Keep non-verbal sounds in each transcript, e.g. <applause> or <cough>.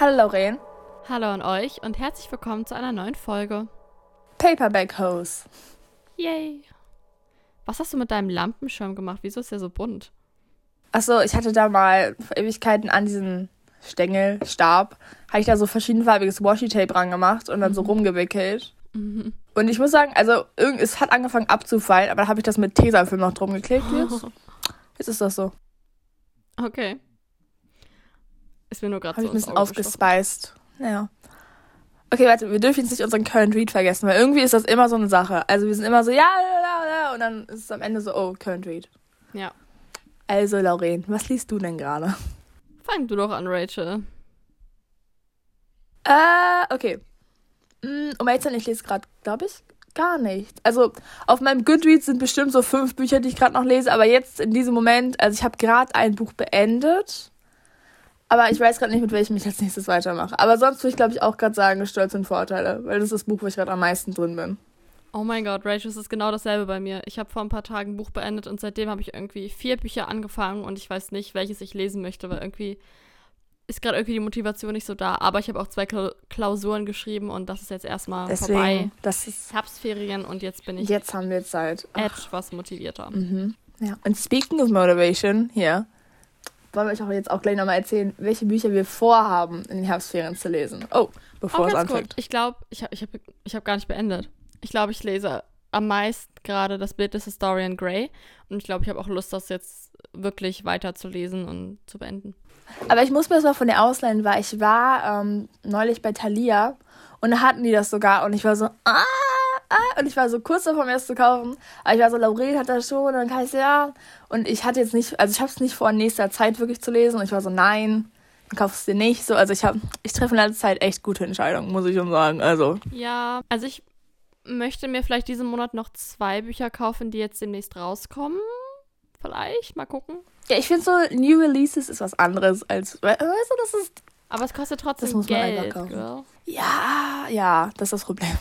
Hallo Lauren. Hallo an euch und herzlich willkommen zu einer neuen Folge. Paperback Hose. Yay. Was hast du mit deinem Lampenschirm gemacht? Wieso ist der so bunt? Achso, ich hatte da mal vor Ewigkeiten an diesen Stängel, Stab, habe ich da so verschiedenfarbiges Washi-Tape dran gemacht und dann so rumgewickelt. Mhm. Und ich muss sagen, also es hat angefangen abzufallen, aber dann habe ich das mit Tesafilm noch drum geklebt jetzt. <laughs> Jetzt ist das so. Okay. Ist mir nur gerade Habe so ich ein bisschen Auge gestochen. aufgespeist. Ja. Okay, warte, wir dürfen jetzt nicht unseren Current Read vergessen, weil irgendwie ist das immer so eine Sache. Also wir sind immer so, ja, ja, ja, ja, und dann ist es am Ende so, oh, Current Read. Ja. Also, Lauren, was liest du denn gerade? Fang du doch an, Rachel. Äh, okay. Mm, Um ehrlich zu sein, ich lese gerade, glaube ich, gar nicht. Also auf meinem Goodreads sind bestimmt so fünf Bücher, die ich gerade noch lese, aber jetzt in diesem Moment, also ich habe gerade ein Buch beendet, aber ich weiß gerade nicht, mit welchem ich als nächstes weitermache. Aber sonst würde ich, glaube ich, auch gerade sagen, Stolz und Vorteile, weil das ist das Buch, wo ich gerade am meisten drin bin. Oh mein Gott, Rachel, es ist genau dasselbe bei mir. Ich habe vor ein paar Tagen ein Buch beendet und seitdem habe ich irgendwie vier Bücher angefangen und ich weiß nicht, welches ich lesen möchte, weil irgendwie ist gerade irgendwie die Motivation nicht so da. Aber ich habe auch zwei Kla Klausuren geschrieben und das ist jetzt erstmal vorbei. Deswegen, das ist, Herbstferien und jetzt bin ich jetzt haben wir Zeit. Ach, etwas motivierter. mhm. Ja. Und speaking of motivation, hier, wollen wir euch auch jetzt auch gleich nochmal erzählen, welche Bücher wir vorhaben, in den Herbstferien zu lesen. Oh, bevor Auch es anfängt. kurz. Ich glaube, ich habe ich hab, ich hab gar nicht beendet. Ich glaube, ich lese am meisten gerade das Bild des Historian Grey. Und ich glaube, ich habe auch Lust, das jetzt wirklich weiterzulesen und zu beenden. Aber ich muss mir das mal von der ausleihen, weil ich war ähm, neulich bei Thalia und da hatten die das sogar und ich war so, ah, ah, und ich war so kurz davor, mir das zu kaufen. Aber ich war so, Laurel hat das schon und dann ich ja. Und ich hatte jetzt nicht, also ich habe es nicht vor, in nächster Zeit wirklich zu lesen und ich war so, nein, dann kaufst du dir nicht. So, also ich habe, ich treffe in letzter Zeit echt gute Entscheidungen, muss ich schon sagen. Also, Ja, also ich möchte mir vielleicht diesen Monat noch zwei Bücher kaufen, die jetzt demnächst rauskommen. Vielleicht, mal gucken. ja, ich finde so, New Releases ist was anderes als, weißt du, das ist, Aber es kostet trotzdem Das muss man einfach Geld, kaufen. girl. ja, ja, das ist das Problem.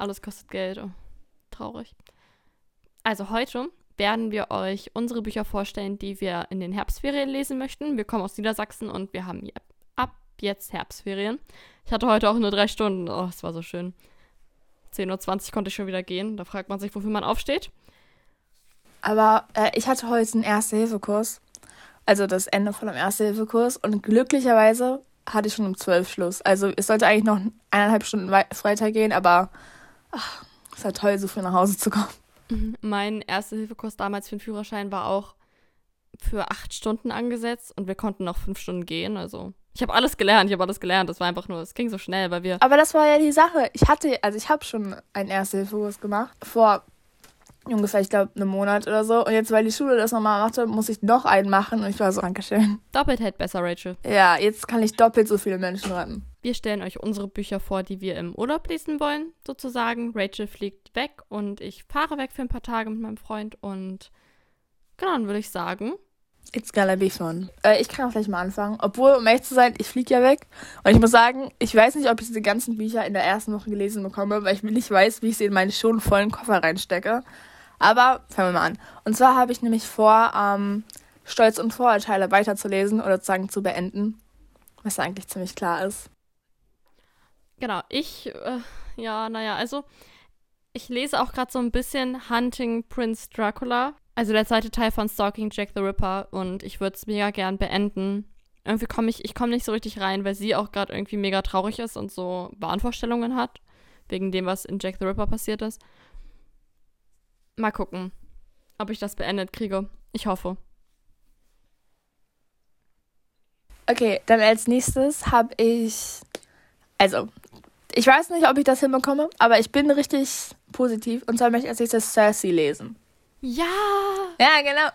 Alles kostet Geld. Oh, traurig. Also heute werden wir euch unsere Bücher vorstellen, die wir in den Herbstferien lesen möchten. Wir kommen aus Niedersachsen und wir haben ab jetzt Herbstferien. Ich hatte heute auch nur drei Stunden. Oh, es war so schön. 10.20 Uhr konnte ich schon wieder gehen. Da fragt man sich, wofür man aufsteht. Aber äh, ich hatte heute einen Erste-Hilfe-Kurs. Also das Ende von einem Erste-Hilfe-Kurs. Und glücklicherweise hatte ich schon um 12 Schluss. Also es sollte eigentlich noch eineinhalb Stunden wei- weitergehen, aber ach, es war toll, so früh nach Hause zu kommen. Mein Erste-Hilfe-Kurs damals für den Führerschein war auch für acht Stunden angesetzt und wir konnten noch fünf Stunden gehen. Also ich habe alles gelernt, ich habe alles gelernt. Das war einfach nur, es ging so schnell, weil wir Aber das war ja die Sache. Ich hatte, also ich habe schon einen Erste-Hilfe-Kurs gemacht. Vor ungefähr, ich glaube, einem Monat oder so. Und jetzt, weil die Schule das nochmal machte, muss ich noch einen machen. Und ich war so, Dankeschön. doppelt hält besser, Rachel. Ja, jetzt kann ich doppelt so viele Menschen retten. Wir stellen euch unsere Bücher vor, die wir im Urlaub lesen wollen, sozusagen. Rachel fliegt weg und ich fahre weg für ein paar Tage mit meinem Freund und genau, dann würde ich sagen, It's gonna be fun. Äh, ich kann auch gleich mal anfangen. Obwohl, um ehrlich zu sein, ich fliege ja weg. Und ich muss sagen, ich weiß nicht, ob ich diese ganzen Bücher in der ersten Woche gelesen bekomme, weil ich nicht weiß, wie ich sie in meinen schon vollen Koffer reinstecke. Aber fangen wir mal an. Und zwar habe ich nämlich vor, ähm, Stolz und Vorurteile weiterzulesen oder sozusagen zu beenden. Was eigentlich ziemlich klar ist. genau, ich, äh, ja, naja, also ich lese auch gerade so ein bisschen Hunting Prince Dracula, also der zweite Teil von Stalking Jack the Ripper und ich würde es mega gern beenden. Irgendwie komme ich, ich komme nicht so richtig rein, weil sie auch gerade irgendwie mega traurig ist und so Wahnvorstellungen hat, wegen dem, was in Jack the Ripper passiert ist. Mal gucken, ob ich das beendet kriege. Ich hoffe. Okay, dann als nächstes habe ich. Also, ich weiß nicht, ob ich das hinbekomme, aber ich bin richtig positiv. Und zwar möchte ich als nächstes Cersei lesen. Ja! Ja, genau.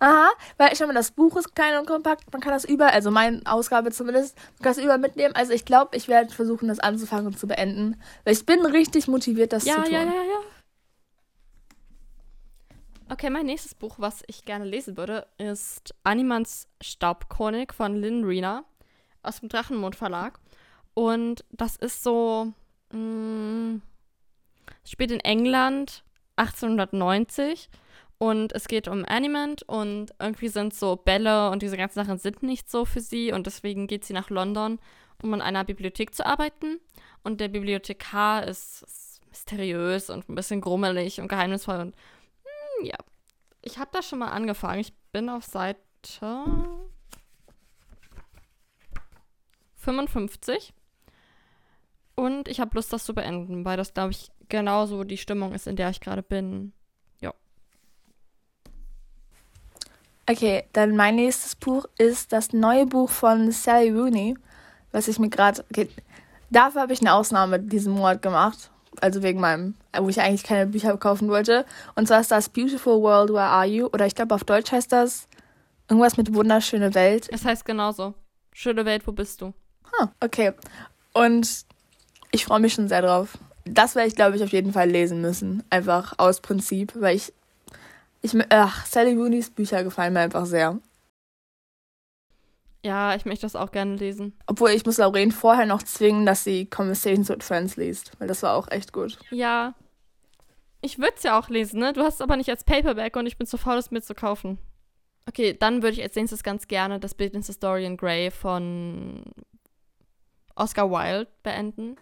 Aha, weil schon mal das Buch ist klein und kompakt, man kann das überall, also meine Ausgabe zumindest, man kann das überall mitnehmen. Also ich glaube, ich werde versuchen, das anzufangen und zu beenden. Weil ich bin richtig motiviert, das Ja, zu tun. ja, ja, ja. Okay, mein nächstes Buch, was ich gerne lesen würde, ist Animans Staubchronik von Lynn Rena aus dem Drachenmond Verlag. Und das ist so, mh, es spielt in England 1890 Und es geht um Animant und irgendwie sind so Bälle und diese ganzen Sachen sind nicht so für sie und deswegen geht sie nach London, um in einer Bibliothek zu arbeiten. Und der Bibliothekar ist, ist mysteriös und ein bisschen grummelig und geheimnisvoll und ja. Ich habe da schon mal angefangen. Ich bin auf Seite 55. Und ich habe Lust, das zu beenden, weil das, glaube ich, genauso die Stimmung ist, in der ich gerade bin. Ja. Okay, dann mein nächstes Buch ist das neue Buch von Sally Rooney, was ich mir gerade. Okay, dafür habe ich eine Ausnahme diesen Monat gemacht. Also wegen meinem, wo ich eigentlich keine Bücher kaufen wollte. Und zwar ist das Beautiful World, Where Are You? Oder ich glaube, auf Deutsch heißt das irgendwas mit wunderschöne Welt. Es heißt genauso. Schöne Welt, wo bist du? Ah, okay. Und ich freue mich schon sehr drauf. Das werde ich, glaube ich, auf jeden Fall lesen müssen. Einfach aus Prinzip, weil ich. ich ach, Sally Rooneys Bücher gefallen mir einfach sehr. Ja, ich möchte das auch gerne lesen. Obwohl ich muss Lauren vorher noch zwingen, dass sie Conversations with Friends liest, weil das war auch echt gut. Ja. Ich würde es ja auch lesen, ne? Du hast es aber nicht als Paperback und ich bin zu faul, es mir zu kaufen. Okay, dann würde ich als nächstes ganz gerne das Bildnis of Dorian Gray von Oscar Wilde beenden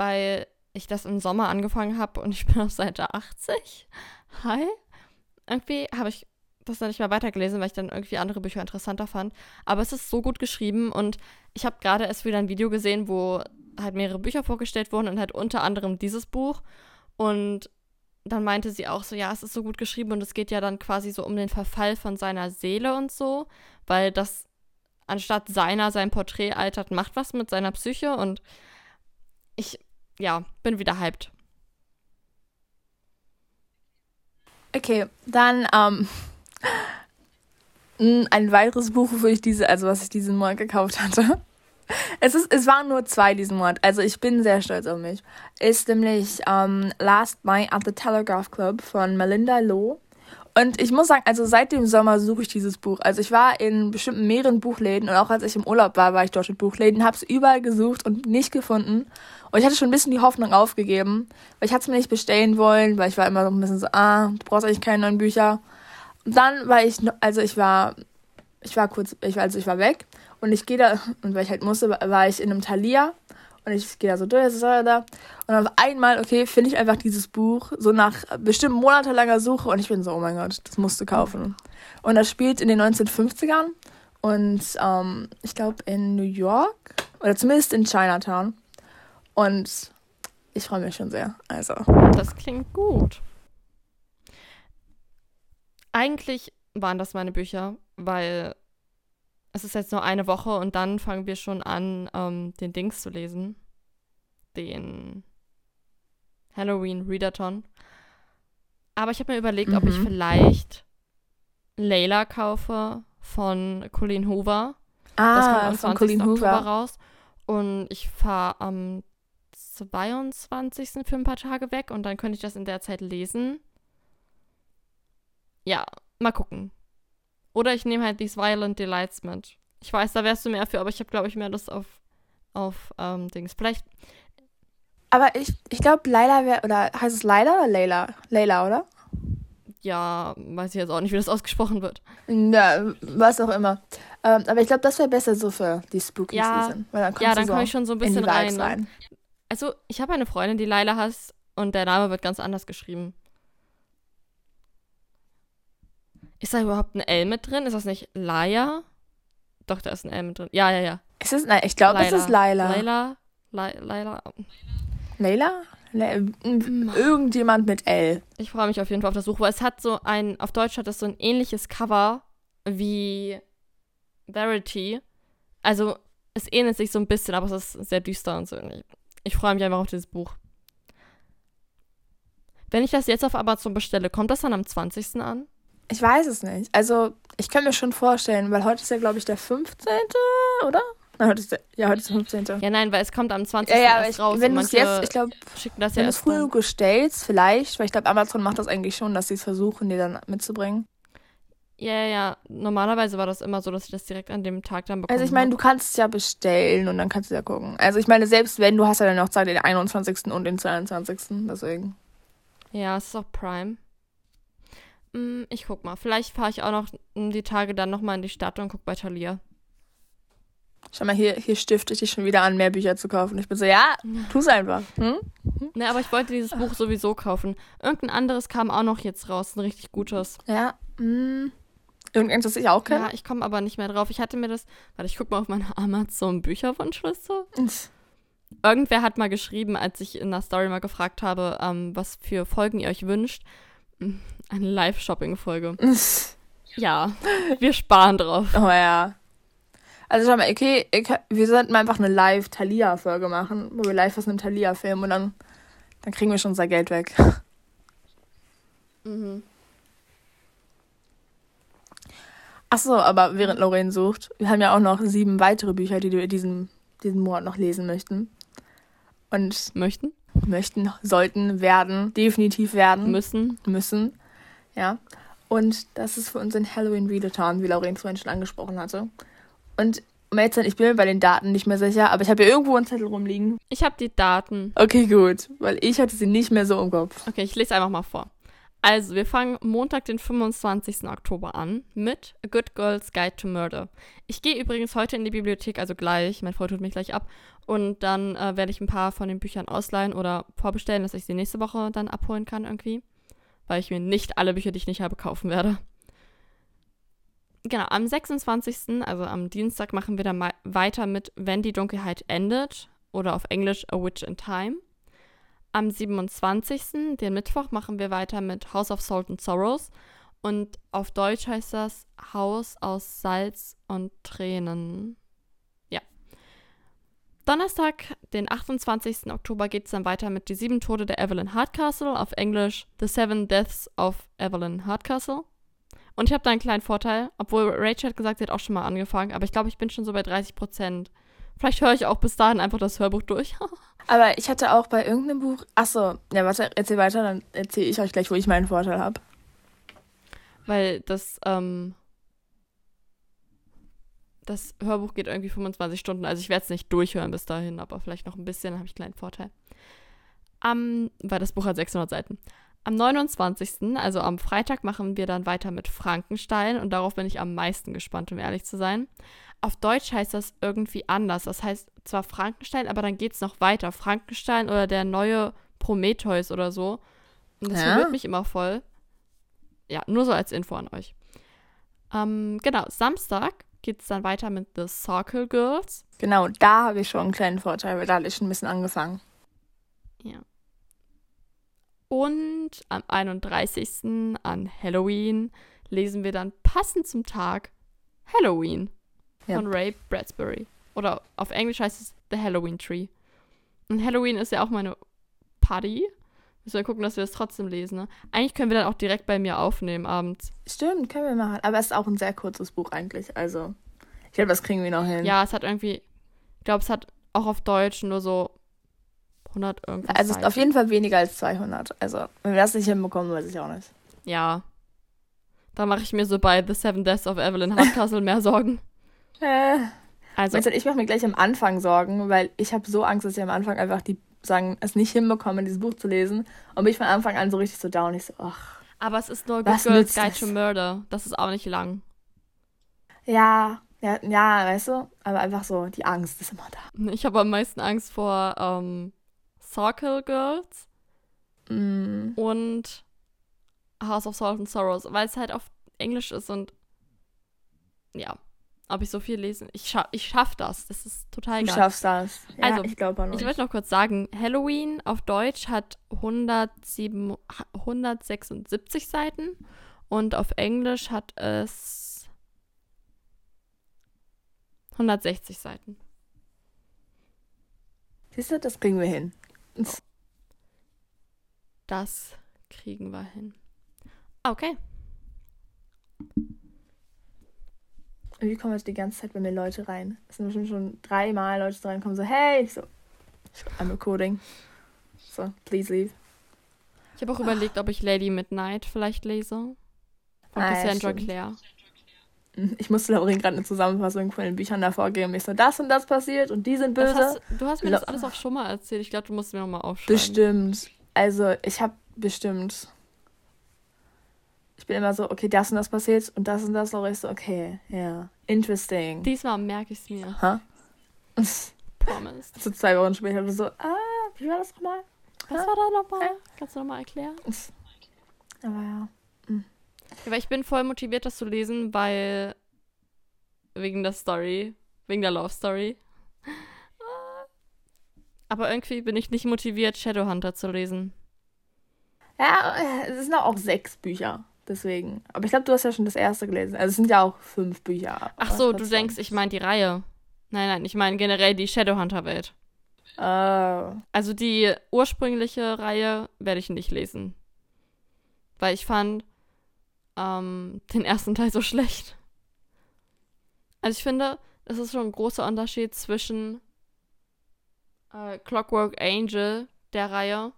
weil ich das im Sommer angefangen habe und ich bin auf Seite 80. Hi. Irgendwie habe ich das dann nicht mehr weitergelesen, weil ich dann irgendwie andere Bücher interessanter fand. Aber es ist so gut geschrieben und ich habe gerade erst wieder ein Video gesehen, wo halt mehrere Bücher vorgestellt wurden und halt unter anderem dieses Buch. Und dann meinte sie auch so, ja, es ist so gut geschrieben und es geht ja dann quasi so um den Verfall von seiner Seele und so, weil das anstatt seiner sein Porträt altert, macht was mit seiner Psyche und ich ja, bin wieder hyped. Okay, dann ähm, ein weiteres Buch, wo ich diese, also was ich diesen Monat gekauft hatte. <laughs> Es, ist, es waren nur zwei diesen Monat, also ich bin sehr stolz auf mich. Ist nämlich ähm, Last Night at the Telegraph Club von Melinda Lowe. Und ich muss sagen, also seit dem Sommer suche ich dieses Buch. Also ich war in bestimmten mehreren Buchläden und auch als ich im Urlaub war, war ich dort in Buchläden, habe es überall gesucht und nicht gefunden. Und ich hatte schon ein bisschen die Hoffnung aufgegeben, weil ich hatte es mir nicht bestellen wollen, weil ich war immer so ein bisschen so, ah, du brauchst eigentlich keine neuen Bücher. Und dann war ich, also ich war, ich war kurz, ich war, also ich war weg und ich gehe da, und weil ich halt musste, war ich in einem Thalia und ich gehe da so durch, da. Und auf einmal, okay, finde ich einfach dieses Buch, so nach bestimmt monatelanger Suche. Und ich bin so, oh mein Gott, das musst du kaufen. Und das spielt in den 1950ern. Und ähm, ich glaube in New York. Oder zumindest in Chinatown. Und ich freue mich schon sehr. Also. Das klingt gut. Eigentlich waren das meine Bücher, weil es ist jetzt nur eine Woche und dann fangen wir schon an, ähm, den Dings zu lesen. Den Halloween Readathon. Aber ich habe mir überlegt, mhm. ob ich mhm. vielleicht Layla kaufe von Colleen Hoover. Ah, das kommt am 20. Colleen Oktober Hoover. raus. Und ich fahre am 22. für ein paar Tage weg und dann könnte ich das in der Zeit lesen. Ja, mal gucken. Oder ich nehme halt These Violent Delights mit. Ich weiß, da wärst du mehr für, aber ich habe, glaube ich, mehr Lust auf, auf ähm, Dings. Vielleicht. Aber ich, ich glaube, Laila wäre, oder heißt es Laila oder Layla? Layla, oder? Ja, weiß ich jetzt auch nicht, wie das ausgesprochen wird. Ja, was auch immer. Ähm, aber ich glaube, das wäre besser so für die Spooky ja, Season. Weil dann ja, dann so komme ich schon so ein bisschen rein. Ne? rein. Also, ich habe eine Freundin, die Laila heißt und der Name wird ganz anders geschrieben. Ist da überhaupt ein L mit drin? Ist das nicht Laia? Doch, da ist ein L mit drin. Ja, ja, ja. Ist es, nein, ich glaube, es ist Laila. Laila? Laila? Laila? Irgendjemand mit L. Ich freue mich auf jeden Fall auf das Buch, weil es hat so ein, auf Deutsch hat es so ein ähnliches Cover wie Verity. Also, es ähnelt sich so ein bisschen, aber es ist sehr düster und so. Ich freue mich einfach auf dieses Buch. Wenn ich das jetzt auf Amazon bestelle, kommt das dann am 20. an? Ich weiß es nicht. Also, ich kann mir schon vorstellen, weil heute ist ja, glaube ich, der 15., oder? Nein, heute ist der, ja, heute ist der 15. Ja, nein, weil es kommt am 20. Ja, ja, ich, raus. Wenn du es jetzt, ich glaube, das wenn du es früh genug bestellst, vielleicht, weil ich glaube, Amazon macht das eigentlich schon, dass sie es versuchen, die dann mitzubringen. Ja, ja, ja. Normalerweise war das immer so, dass ich das direkt an dem Tag dann bekomme. Also ich meine, du kannst es ja bestellen und dann kannst du ja gucken. Also ich meine, selbst wenn, du hast ja dann noch Zeit den 21. und den 22. Deswegen. Ja, es ist auch Prime. Mm, ich guck mal. Vielleicht fahre ich auch noch die Tage dann nochmal in die Stadt und guck bei Thalia. Schau mal, hier, hier stifte ich dich schon wieder an, mehr Bücher zu kaufen. Ich bin so, ja, <laughs> tu's einfach. Hm? Ne, aber ich wollte dieses Buch sowieso kaufen. Irgendein anderes kam auch noch jetzt raus, ein richtig gutes. Ja, mh. Irgendeins, das ich auch kenne? Ja, ich komme aber nicht mehr drauf. Ich hatte mir das, warte, ich guck mal auf meine <laughs> Amazon-Bücherwunschliste. Irgendwer hat mal geschrieben, als ich in der Story mal gefragt habe, ähm, was für Folgen ihr euch wünscht. Eine Live-Shopping-Folge. <laughs> ja, wir sparen drauf. Oh ja. Also schau mal, okay, ich, wir sollten mal einfach eine Live-Thalia-Folge machen, wo wir live aus einem Thalia filmen und dann, dann kriegen wir schon unser Geld weg. Mhm. Achso, aber während Lorraine sucht, wir haben ja auch noch sieben weitere Bücher, die wir diesen, diesen Monat noch lesen möchten. Und möchten? Möchten, sollten, werden, definitiv werden. Müssen. Müssen. Ja. Und das ist für uns ein Halloween Readathon, wie Lorraine vorhin schon angesprochen hatte. Und Mädchen, ich bin mir bei den Daten nicht mehr sicher, aber ich habe hier irgendwo einen Zettel rumliegen. Ich habe die Daten. Okay, gut, weil ich hatte sie nicht mehr so im Kopf. Okay, ich lese einfach mal vor. Also, wir fangen Montag, den 25. Oktober an mit A Good Girl's Guide to Murder. Ich gehe übrigens heute in die Bibliothek, also gleich, mein Freund holt mich gleich ab. Und dann äh, werde ich ein paar von den Büchern ausleihen oder vorbestellen, dass ich sie nächste Woche dann abholen kann irgendwie. Weil ich mir nicht alle Bücher, die ich nicht habe, kaufen werde. Genau, am 26., also am Dienstag, machen wir dann weiter mit Wenn die Dunkelheit endet oder auf Englisch A Witch in Time. Am 27., den Mittwoch, machen wir weiter mit House of Salt and Sorrows. Und auf Deutsch heißt das Haus aus Salz und Tränen. Donnerstag, den 28. Oktober, geht es dann weiter mit Die sieben Tode der Evelyn Hardcastle. Auf Englisch The Seven Deaths of Evelyn Hardcastle. Und ich habe da einen kleinen Vorteil, obwohl Rachel hat gesagt, sie hat auch schon mal angefangen, aber ich glaube, ich bin schon so bei 30 Prozent. Vielleicht höre ich auch bis dahin einfach das Hörbuch durch. <laughs> Aber ich hatte auch bei irgendeinem Buch. Achso, ja, warte, erzähl weiter, dann erzähle ich euch gleich, wo ich meinen Vorteil habe. Weil das, ähm. Das Hörbuch geht irgendwie 25 Stunden. Also ich werde es nicht durchhören bis dahin, aber vielleicht noch ein bisschen, dann habe ich einen kleinen Vorteil. Am, weil das Buch hat 600 Seiten. Am 29., also am Freitag, machen wir dann weiter mit Frankenstein und darauf bin ich am meisten gespannt, um ehrlich zu sein. Auf Deutsch heißt das irgendwie anders. Das heißt zwar Frankenstein, aber dann geht es noch weiter. Frankenstein oder der neue Prometheus oder so. Und das ja? verwirrt mich immer voll. Ja, nur so als Info an euch. Ähm, genau, Samstag geht es dann weiter mit The Circle Girls. Genau, da habe ich schon einen kleinen Vorteil, weil da habe ich schon ein bisschen angefangen. Ja. Und am 31. an Halloween lesen wir dann passend zum Tag Halloween yep. von Ray Bradbury. Oder auf Englisch heißt es The Halloween Tree. Und Halloween ist ja auch meine Party. Müssen wir gucken, dass wir das trotzdem lesen. Ne? Eigentlich können wir dann auch direkt bei mir aufnehmen abends. Stimmt, können wir machen. Aber es ist auch ein sehr kurzes Buch eigentlich. Also, ich glaube, das kriegen wir noch hin. Ja, es hat irgendwie, ich glaube, es hat auch auf Deutsch nur so 100 irgendwas. Also, es ist auf jeden Fall weniger als 200. Also, wenn wir das nicht hinbekommen, weiß ich auch nicht. Ja. Da mache ich mir so bei The Seven Deaths of Evelyn Hardcastle mehr Sorgen. Äh. <laughs> Also. Ich mache mir gleich am Anfang Sorgen, weil ich habe so Angst, dass ich am Anfang einfach die sagen, es nicht hinbekommen, dieses Buch zu lesen. Und bin ich von Anfang an so richtig so down. Ich so, ach. Aber es ist nur Good Girls Guide to Murder. Das ist auch nicht lang. Ja, ja, ja, weißt du? Aber einfach so, die Angst ist immer da. <laughs> Ich habe am meisten Angst vor ähm, Circle Girls mm. und House of Salt and Sorrows, weil es halt auf Englisch ist und ja, ob ich so viel lesen. Ich, scha ich schaff das. Das ist total geil. Du schaffst das. Ja, also, ich glaube Ich wollte noch kurz sagen, Halloween auf Deutsch hat 107, 176 Seiten und auf Englisch hat es 160 Seiten. Siehst du, das kriegen wir hin. Das kriegen wir hin. Okay. Irgendwie kommen jetzt die ganze Zeit bei mir Leute rein. Es sind bestimmt schon dreimal Leute reinkommen, so, hey, ich so, I'm recording. So, please leave. Ich habe auch Ach. überlegt, ob ich Lady Midnight vielleicht lese. Von ah, Cassandra ja, Clare. Ich musste Laurin gerade eine Zusammenfassung von den Büchern davor geben. Ich so, das und das passiert und die sind böse. Hast, du hast mir das alles auch schon mal erzählt. Ich glaube, du musst mir nochmal aufschreiben. Bestimmt. Also, ich habe bestimmt Ich bin immer so, okay, das und das passiert und das und das noch. Ich so, okay, ja, interesting. Diesmal merke ich es mir. Ha? <laughs> Promise. So zwei Wochen später so, ah, wie war das nochmal? Was war da nochmal? Kannst du nochmal erklären? Aber ja. Ja, weil ich bin voll motiviert, das zu lesen, weil wegen der Story, wegen der Love Story. Aber irgendwie bin ich nicht motiviert, Shadowhunter zu lesen. Ja, es sind auch sechs Bücher. Deswegen. Aber ich glaube, du hast ja schon das erste gelesen. Also es sind ja auch fünf Bücher. Ach so, du denkst, ich meine die Reihe. Nein, nein, ich meine generell die Shadowhunter-Welt. Oh. Also die ursprüngliche Reihe werde ich nicht lesen. Weil ich fand ähm, den ersten Teil so schlecht. Also ich finde, es ist schon ein großer Unterschied zwischen äh, Clockwork Angel, der Reihe,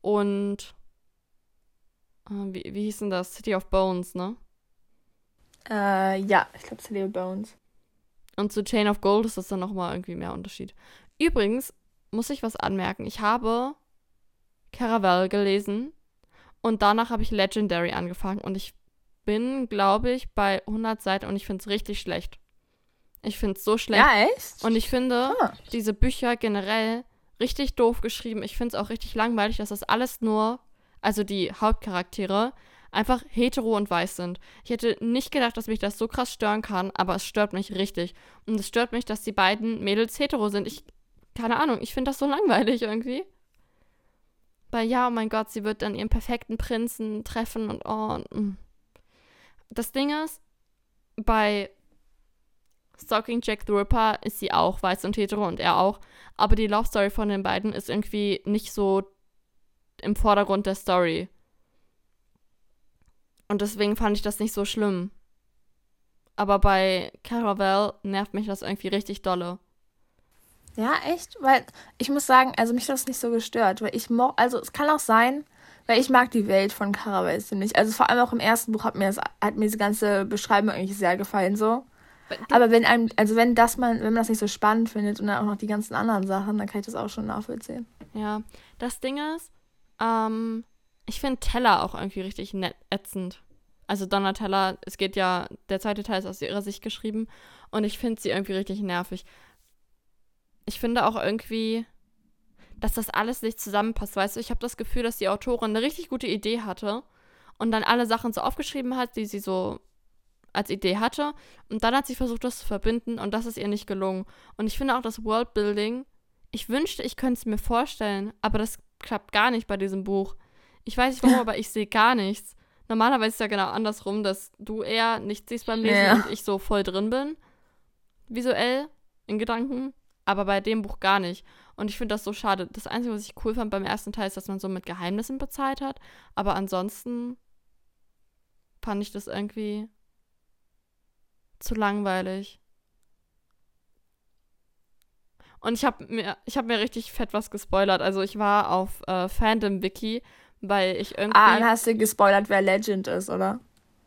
und wie, wie hieß denn das? City of Bones, ne? Äh, ja, ich glaube City of Bones. Und zu Chain of Gold ist das dann nochmal irgendwie mehr Unterschied. Übrigens muss ich was anmerken. Ich habe Caravel gelesen und danach habe ich Legendary angefangen und ich bin, glaube ich, bei 100 Seiten und ich finde es richtig schlecht. Ich finde es so schlecht. Ja, echt? Und ich finde Ah. diese Bücher generell richtig doof geschrieben. Ich finde es auch richtig langweilig, dass das alles nur, also die Hauptcharaktere, einfach hetero und weiß sind. Ich hätte nicht gedacht, dass mich das so krass stören kann, aber es stört mich richtig. Und es stört mich, dass die beiden Mädels hetero sind. Ich, keine Ahnung, ich finde das so langweilig irgendwie. Weil ja, oh mein Gott, sie wird dann ihren perfekten Prinzen treffen und oh. und, mm. Das Ding ist, bei Stalking Jack the Ripper ist sie auch weiß und hetero und er auch. Aber die Love Story von den beiden ist irgendwie nicht so im Vordergrund der Story. Und deswegen fand ich das nicht so schlimm. Aber bei Caravel nervt mich das irgendwie richtig dolle. Ja, echt? Weil ich muss sagen, also mich hat das nicht so gestört, weil ich mo also es kann auch sein, weil ich mag die Welt von Caravel ziemlich. Also vor allem auch im ersten Buch hat mir das, hat mir diese ganze Beschreibung eigentlich sehr gefallen so. Aber wenn einem, also wenn das man, wenn man das nicht so spannend findet und dann auch noch die ganzen anderen Sachen, dann kann ich das auch schon nachvollziehen. Ja, das Ding ist, ähm, ich finde Teller auch irgendwie richtig nett, ätzend. Also Donatella, es geht ja, der zweite Teil ist aus ihrer Sicht geschrieben und ich finde sie irgendwie richtig nervig. Ich finde auch irgendwie, dass das alles nicht zusammenpasst, weißt du? Ich habe das Gefühl, dass die Autorin eine richtig gute Idee hatte und dann alle Sachen so aufgeschrieben hat, die sie so als Idee hatte und dann hat sie versucht, das zu verbinden und das ist ihr nicht gelungen. Und ich finde auch das Worldbuilding, ich wünschte, ich könnte es mir vorstellen, aber das klappt gar nicht bei diesem Buch. Ich weiß nicht warum, <laughs> aber ich sehe gar nichts. Normalerweise ist es ja genau andersrum, dass du eher nichts siehst beim Lesen Ja. und ich so voll drin bin. Visuell, in Gedanken. Aber bei dem Buch gar nicht. Und ich finde das so schade. Das Einzige, was ich cool fand beim ersten Teil, ist, dass man so mit Geheimnissen bezahlt hat. Aber ansonsten fand ich das irgendwie zu langweilig. Und ich habe mir, ich habe mir richtig fett was gespoilert. Also ich war auf äh, Fandom Wiki, weil ich irgendwie. Ah, dann hast du gespoilert, wer Legend ist, oder?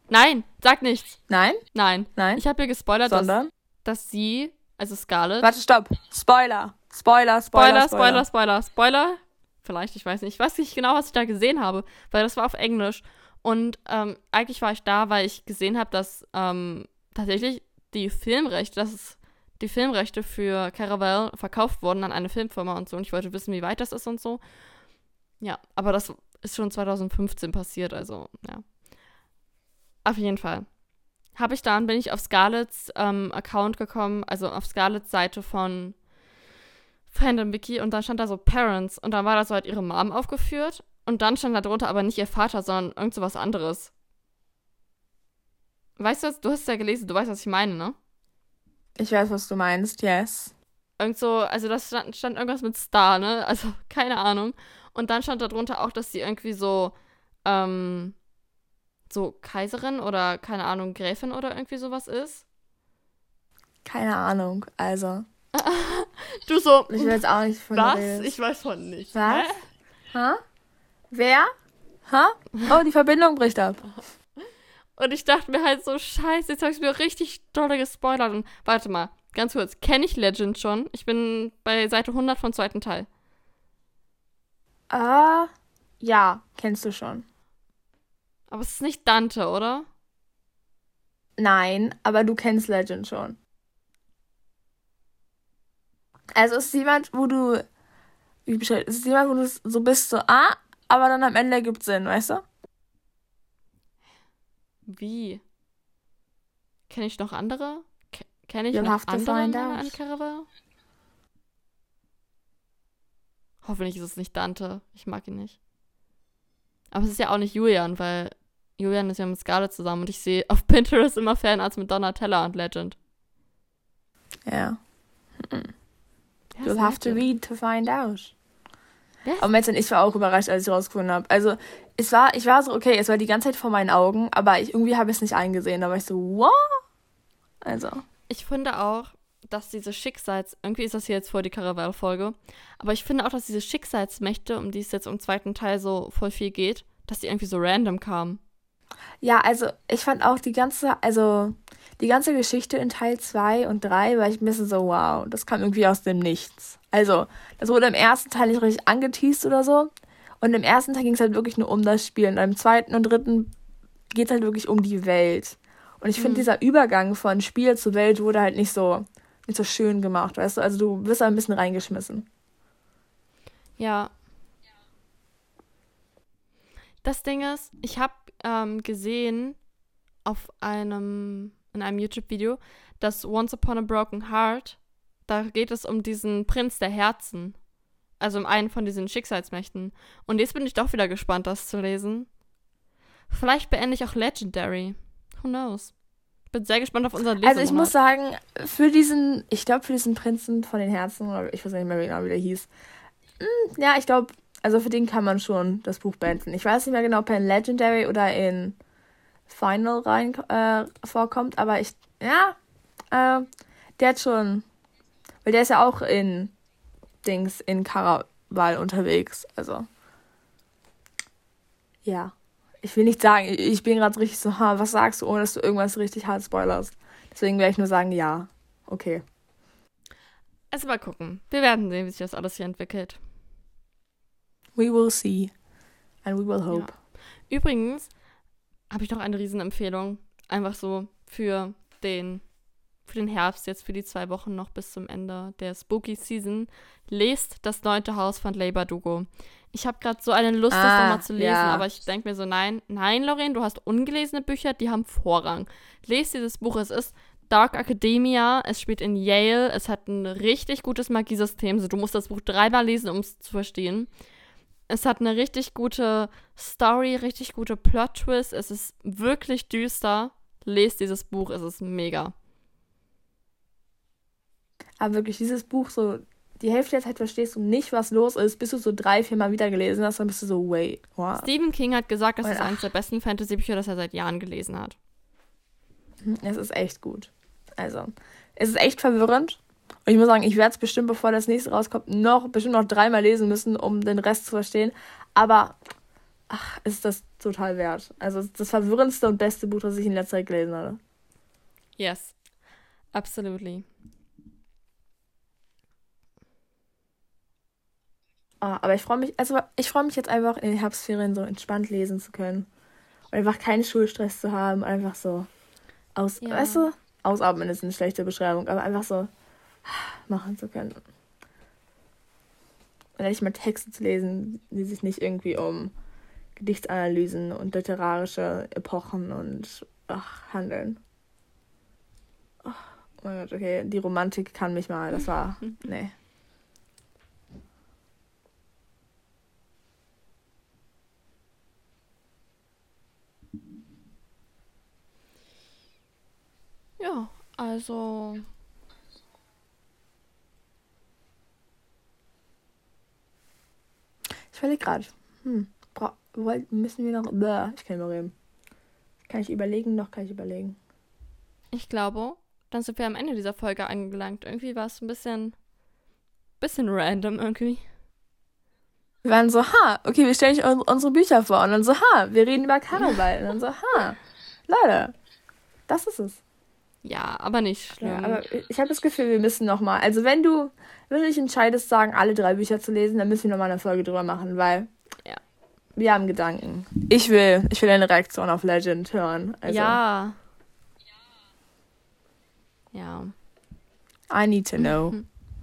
Nein, sag nichts. Nein? Nein. Nein? Ich habe mir gespoilert, dass, Sondern? dass sie, also Scarlett. Warte, stopp. Spoiler. Spoiler, Spoiler, Spoiler, Spoiler, Spoiler, Spoiler. Vielleicht, ich weiß nicht. Ich weiß nicht genau, was ich da gesehen habe, weil das war auf Englisch. Und ähm, eigentlich war ich da, weil ich gesehen habe, dass ähm, tatsächlich die Filmrechte, dass es die Filmrechte für Caravel verkauft wurden an eine Filmfirma und so. Und ich wollte wissen, wie weit das ist und so. Ja, aber das ist schon 2015 passiert, also ja. Auf jeden Fall. Habe ich dann, bin ich auf Scarletts ähm, Account gekommen, also auf Scarletts Seite von Fandom Wiki und dann stand da so Parents und dann war da so halt ihre Mom aufgeführt und dann stand da drunter aber nicht ihr Vater, sondern irgend so was anderes. Weißt du? Du hast ja gelesen, du weißt, was ich meine, ne? Ich weiß, was du meinst, yes. Irgend so, also das stand, stand irgendwas mit Star, ne? <laughs> Also keine Ahnung. Und dann stand da drunter auch, dass sie irgendwie so, ähm, so Kaiserin oder keine Ahnung, Gräfin oder irgendwie sowas ist. Keine Ahnung, also. <laughs> Du so, Ich will jetzt auch nicht von dir was? Ich weiß von nicht. Was? Hä? Ha? Wer? Ha? Oh, die Verbindung bricht ab. <laughs> Und ich dachte mir halt so, scheiße, jetzt habe ich mir richtig dolle gespoilert. Und warte mal, ganz kurz, kenne ich Legend schon? Ich bin bei Seite 100 vom zweiten Teil. Ah, ja, kennst du schon. Aber es ist nicht Dante, oder? Nein, aber du kennst Legend schon. Also es ist jemand, wo du. Wie beschreibt? Es ist jemand, wo du so bist, so, ah, aber dann am Ende ergibt Sinn, weißt du? Wie? Kenne ich noch andere? Kenne ich You'll noch andere an Caraval? Hoffentlich ist es nicht Dante. Ich mag ihn nicht. Aber es ist ja auch nicht Julian, weil Julian ist ja mit Scarlett zusammen und ich sehe auf <laughs> Pinterest immer Fanarts mit Donatella und Legend. Ja. Hm. You'll have to read to find out. Yes. Aber und ich war auch überrascht, als ich rausgefunden habe. Also, es war, ich war so, okay, es war die ganze Zeit vor meinen Augen, aber ich, irgendwie habe ich es nicht eingesehen. Da war ich so, what? Also. Ich finde auch, dass diese Schicksals, irgendwie ist das hier jetzt vor die Caraval-Folge, aber ich finde auch, dass diese Schicksalsmächte, um die es jetzt im zweiten Teil so voll viel geht, dass die irgendwie so random kamen. Ja, also ich fand auch die ganze, also die ganze Geschichte in Teil 2 und 3 war ich ein bisschen so, wow, das kam irgendwie aus dem Nichts. Also, das wurde im ersten Teil nicht richtig angeteased oder so. Und im ersten Teil ging es halt wirklich nur um das Spiel. Und im zweiten und dritten geht es halt wirklich um die Welt. Und ich finde, mhm. dieser Übergang von Spiel zu Welt wurde halt nicht so, nicht so schön gemacht, weißt du? Also du wirst da ein bisschen reingeschmissen. Ja. Das Ding ist, ich habe ähm, gesehen auf einem, in einem YouTube-Video, dass Once Upon a Broken Heart, da geht es um diesen Prinz der Herzen. Also um einen von diesen Schicksalsmächten. Und jetzt bin ich doch wieder gespannt, das zu lesen. Vielleicht beende ich auch Legendary. Who knows? Bin sehr gespannt auf unser Lesen. Also ich muss sagen, für diesen, ich glaube für diesen Prinzen von den Herzen, oder ich weiß nicht mehr genau, wie der hieß. Hm, ja, ich glaube, also für den kann man schon das Buch beenden. Ich weiß nicht mehr genau, ob er in Legendary oder in Final rein äh, vorkommt, aber ich, ja, äh, der hat schon, weil der ist ja auch in Dings, in Karaval unterwegs, also. Ja. Ich will nicht sagen, ich bin gerade richtig so, ha, was sagst du, ohne dass du irgendwas richtig hart spoilerst. Deswegen werde ich nur sagen, ja. Okay. Also mal gucken. Wir werden sehen, wie sich das alles hier entwickelt. We will see. And we will hope. Ja. Übrigens habe ich noch eine Riesenempfehlung. Einfach so für den, für den Herbst, jetzt für die zwei Wochen noch bis zum Ende der Spooky Season. Lest das neunte Haus von Labor Dugo. Ich habe gerade so eine Lust, ah, das nochmal zu lesen, ja. aber ich denke mir so, nein, nein, Lorraine, du hast ungelesene Bücher, die haben Vorrang. Lest dieses Buch, es ist Dark Academia, es spielt in Yale, es hat ein richtig gutes Magiesystem, so du musst das Buch dreimal lesen, um es zu verstehen. Es hat eine richtig gute Story, richtig gute Plot-Twist. Es ist wirklich düster. Lest dieses Buch, es ist mega. Aber wirklich, dieses Buch, so die Hälfte der Zeit verstehst du nicht, was los ist, bis du so drei, vier Mal wieder gelesen hast, dann bist du so, wait, wow. Stephen King hat gesagt, das ist eines der besten Fantasy-Bücher, das er seit Jahren gelesen hat. Mhm, es ist echt gut. Also, es ist echt verwirrend. Und ich muss sagen, ich werde es bestimmt, bevor das nächste rauskommt, noch bestimmt noch dreimal lesen müssen, um den Rest zu verstehen. Aber ach, ist das total wert. Also das verwirrendste und beste Buch, das ich in letzter Zeit gelesen habe. Yes, absolutely. Oh, aber ich freue mich, also ich freue mich jetzt einfach in den Herbstferien so entspannt lesen zu können. Und einfach keinen Schulstress zu haben, einfach so aus, ja. weißt du, ausatmen ist eine schlechte Beschreibung, aber einfach so machen zu können. Und endlich mal Texte zu lesen, die sich nicht irgendwie um Gedichtsanalysen und literarische Epochen und ach, handeln. Oh mein Gott, okay, die Romantik kann mich mal, das war, <laughs> nee. Ja, also Ich verlege gerade. Hm. müssen wir noch. Bäh, ich kann nicht mehr reden. Kann ich überlegen? Noch kann ich überlegen. Ich glaube, dann sind wir am Ende dieser Folge angelangt. Irgendwie war es ein bisschen. bisschen random irgendwie. Wir waren so, ha, okay, wir stellen euch unsere Bücher vor. Und dann so, ha, wir reden über Karneval. Und dann so, ha, Leute, das ist es. Ja, aber nicht schlimm. Ja, aber ich habe das Gefühl, wir müssen noch mal. Also wenn du, wenn du dich entscheidest, sagen, alle drei Bücher zu lesen, dann müssen wir noch mal eine Folge drüber machen, weil ja. wir haben Gedanken. Ich will, ich will eine Reaktion auf Legend hören. Also, Ja. Ja. I need to know.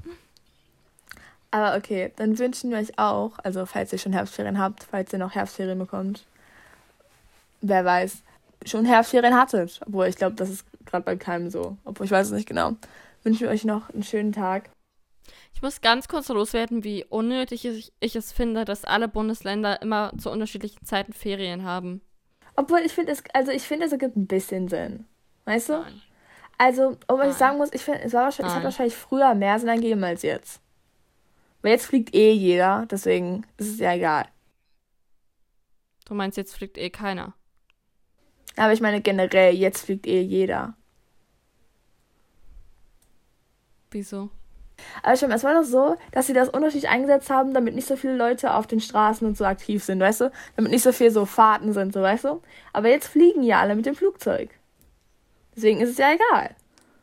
<laughs> Aber okay, dann wünschen wir euch auch, also falls ihr schon Herbstferien habt, falls ihr noch Herbstferien bekommt, wer weiß, schon Herbstferien hattet. Obwohl, ich glaube, das ist gerade bei keinem so. Obwohl, ich weiß es nicht genau. Wünschen wir euch noch einen schönen Tag. Ich muss ganz kurz loswerden, wie unnötig ich, ich es finde, dass alle Bundesländer immer zu unterschiedlichen Zeiten Ferien haben. Obwohl, ich finde es, also ich finde, es ergibt ein bisschen Sinn. Weißt du? Nein. Also, und was ich Nein. sagen muss, ich finde, es, war wahrscheinlich, es hat Nein. wahrscheinlich früher mehr Sinn ergeben als jetzt. Weil jetzt fliegt eh jeder, deswegen ist es ja egal. Du meinst, jetzt fliegt eh keiner. Aber ich meine generell, jetzt fliegt eh jeder. Wieso? Aber schon, es war doch so, dass sie das unterschiedlich eingesetzt haben, damit nicht so viele Leute auf den Straßen und so aktiv sind, weißt du? Damit nicht so viel so Fahrten sind, so, weißt du? Aber jetzt fliegen ja alle mit dem Flugzeug. Deswegen ist es ja egal.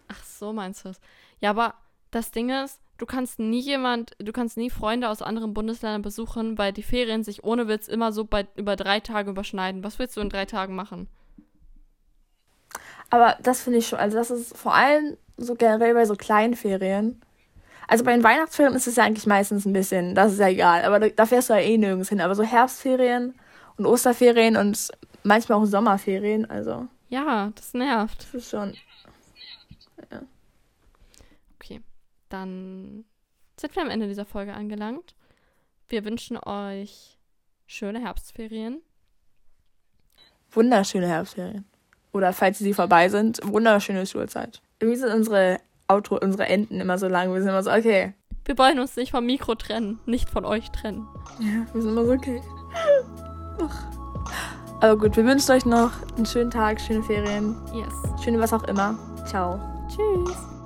Ach so, meinst du es? Ja, aber das Ding ist, du kannst nie jemand, du kannst nie Freunde aus anderen Bundesländern besuchen, weil die Ferien sich ohne Witz immer so bei, über drei Tage überschneiden. Was willst du in drei Tagen machen? Aber das finde ich schon, also das ist vor allem so generell bei so kleinen Ferien. Also bei den Weihnachtsferien ist es ja eigentlich meistens ein bisschen, das ist ja egal, aber da, da fährst du ja eh nirgends hin. Aber so Herbstferien und Osterferien und manchmal auch Sommerferien, also Ja, das nervt. das ist schon. Okay, dann sind wir am Ende dieser Folge angelangt. Wir wünschen euch schöne Herbstferien. Wunderschöne Herbstferien. Oder falls sie vorbei sind, wunderschöne Schulzeit. Irgendwie sind unsere Outro, unsere Enden immer so lang. Wir sind immer so, okay. Wir wollen uns nicht vom Mikro trennen, nicht von euch trennen. Ja, wir sind immer so, okay. Ach. Aber gut, wir wünschen euch noch einen schönen Tag, schöne Ferien, Yes. schöne was auch immer. Ciao. Tschüss.